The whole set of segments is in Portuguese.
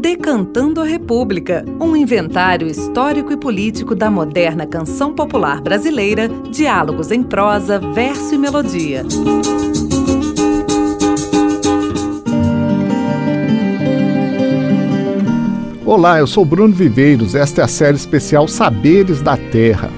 Decantando a República, um inventário histórico e político da moderna canção popular brasileira, diálogos em prosa, verso e melodia. Olá, eu sou Bruno Viveiros. Esta é a série especial Saberes da Terra.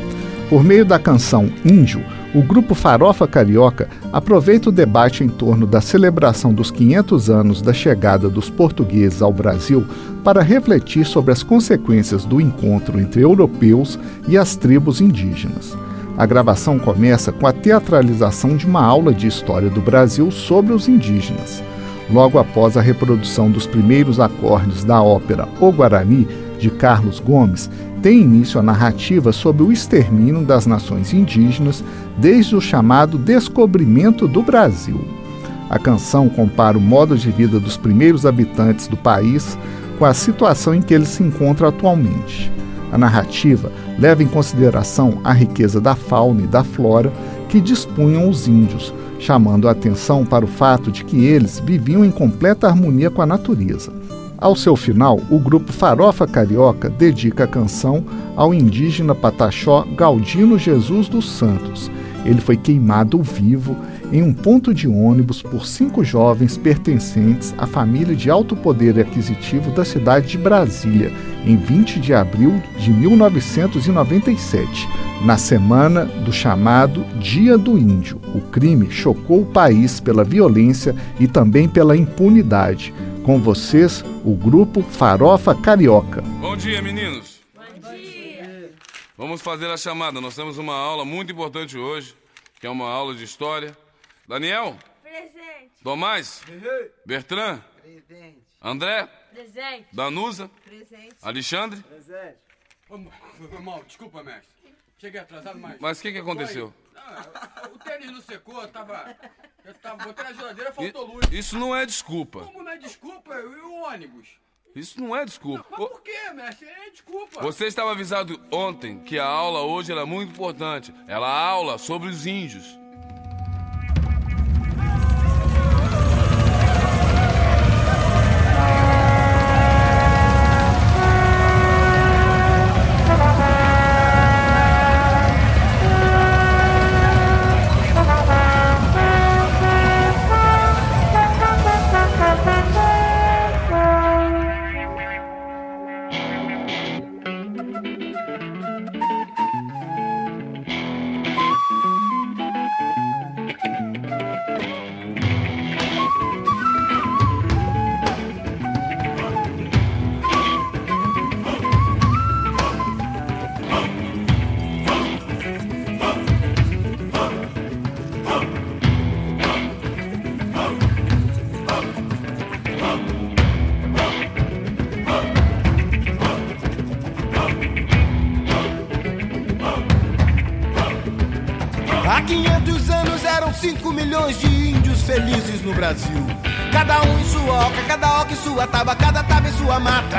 Por meio da canção Índio, o grupo Farofa Carioca aproveita o debate em torno da celebração dos 500 anos da chegada dos portugueses ao Brasil para refletir sobre as consequências do encontro entre europeus e as tribos indígenas. A gravação começa com a teatralização de uma aula de história do Brasil sobre os indígenas. Logo após a reprodução dos primeiros acordes da ópera O Guarani, de Carlos Gomes, tem início a narrativa sobre o extermínio das nações indígenas desde o chamado descobrimento do Brasil. A canção compara o modo de vida dos primeiros habitantes do país com a situação em que ele se encontra atualmente. A narrativa leva em consideração a riqueza da fauna e da flora que dispunham os índios, chamando a atenção para o fato de que eles viviam em completa harmonia com a natureza. Ao seu final, o grupo Farofa Carioca dedica a canção ao indígena pataxó Galdino Jesus dos Santos. Ele foi queimado vivo em um ponto de ônibus por cinco jovens pertencentes à família de alto poder aquisitivo da cidade de Brasília, em 20 de abril de 1997, na semana do chamado Dia do Índio. O crime chocou o país pela violência e também pela impunidade. Com vocês, o grupo Farofa Carioca. Bom dia, meninos. Bom dia. Vamos fazer a chamada. Nós temos uma aula muito importante hoje, que é uma aula de história. Daniel? Presente. Tomás? Presente. Bertrand? Presente. André? Presente. Danusa? Presente. Alexandre? Presente. Foi mal, desculpa, mestre. Cheguei atrasado, mas. Mas o que, que aconteceu? Não, o tênis não secou, tava. Eu tava, botei na geladeira, faltou luz. Isso não é desculpa. Como desculpa? E o ônibus? Isso não é desculpa. Não, mas por quê, mestre? É desculpa. Você estava avisado ontem que a aula hoje era muito importante. Ela aula sobre os índios. 5 milhões de índios felizes no Brasil. Cada um em sua oca, cada oca em sua taba, cada taba em sua mata.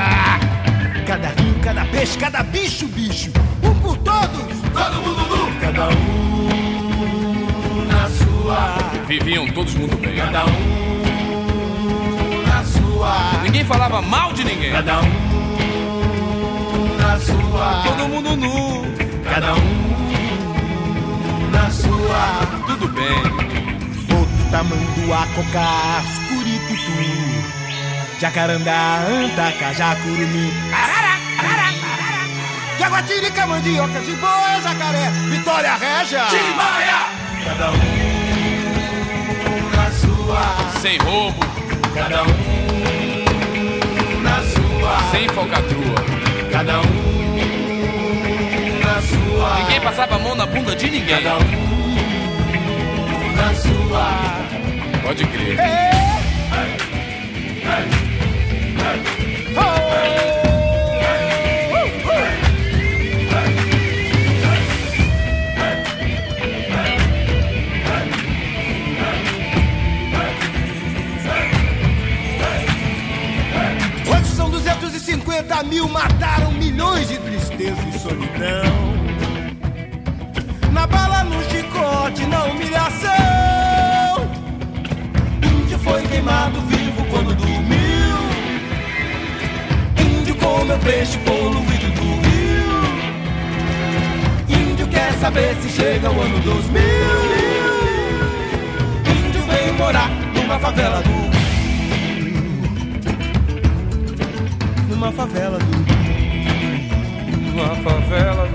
Cada rio, cada peixe, cada bicho, bicho. Um por todos, todo mundo nu. Cada um na sua. Viviam todos muito bem. Cada um na sua. Ninguém falava mal de ninguém. Cada um na sua. Todo mundo nu. Cada um sua. Tudo bem. Outro tamanduá, cocar, curipitu. Jacarandá, anta, curumim. Arara, arara, arara. Jaguatirica, mandioca, jiboia, jacaré. Vitória, régia. Timbaia! Cada um na sua. Sem roubo, Cada um na sua. sem falcatrua. Cada um. Ninguém passava a mão na bunda de ninguém. Cada um na sua. Pode crer. Hoje são 250 mil, mataram milhões de tristeza e solidão. Bala, no chicote, na humilhação. Índio foi queimado vivo quando dormiu. peixe poluído do rio. Índio quer saber se chega o ano 2000. Índio vem morar numa favela do Rio. Numa favela do Rio. Numa favela do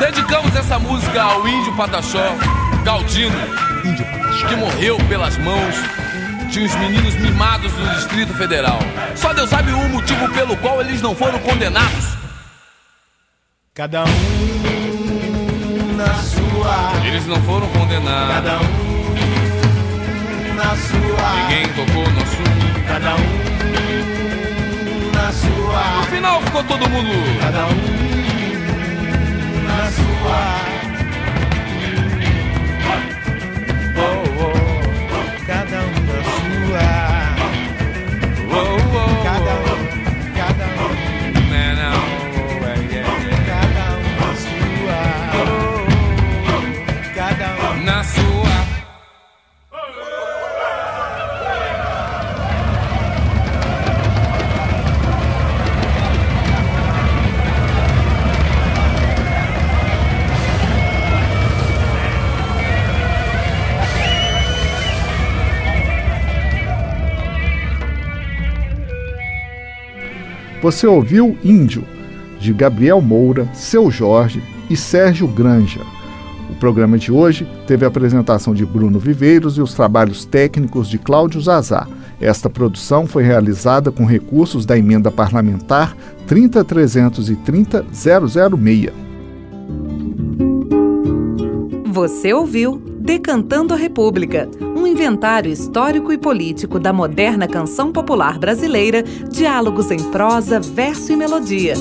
Dedicamos essa música ao índio Pataxó, Galdino, que morreu pelas mãos de uns meninos mimados do Distrito Federal. Só Deus sabe o motivo pelo qual eles não foram condenados. Cada um na sua, Eles não foram condenados. Na sua, Ninguém tocou no assunto. cada um na No sua, final ficou todo mundo. cada um na sua. Você ouviu Índio, de Gabriel Moura, Seu Jorge e Sérgio Granja. O programa de hoje teve a apresentação de Bruno Viveiros e os trabalhos técnicos de Cláudio Zazá. Esta produção foi realizada com recursos da emenda parlamentar 3033006. Você ouviu Decantando a República, inventário histórico e político da moderna canção popular brasileira, diálogos em prosa, verso e melodia.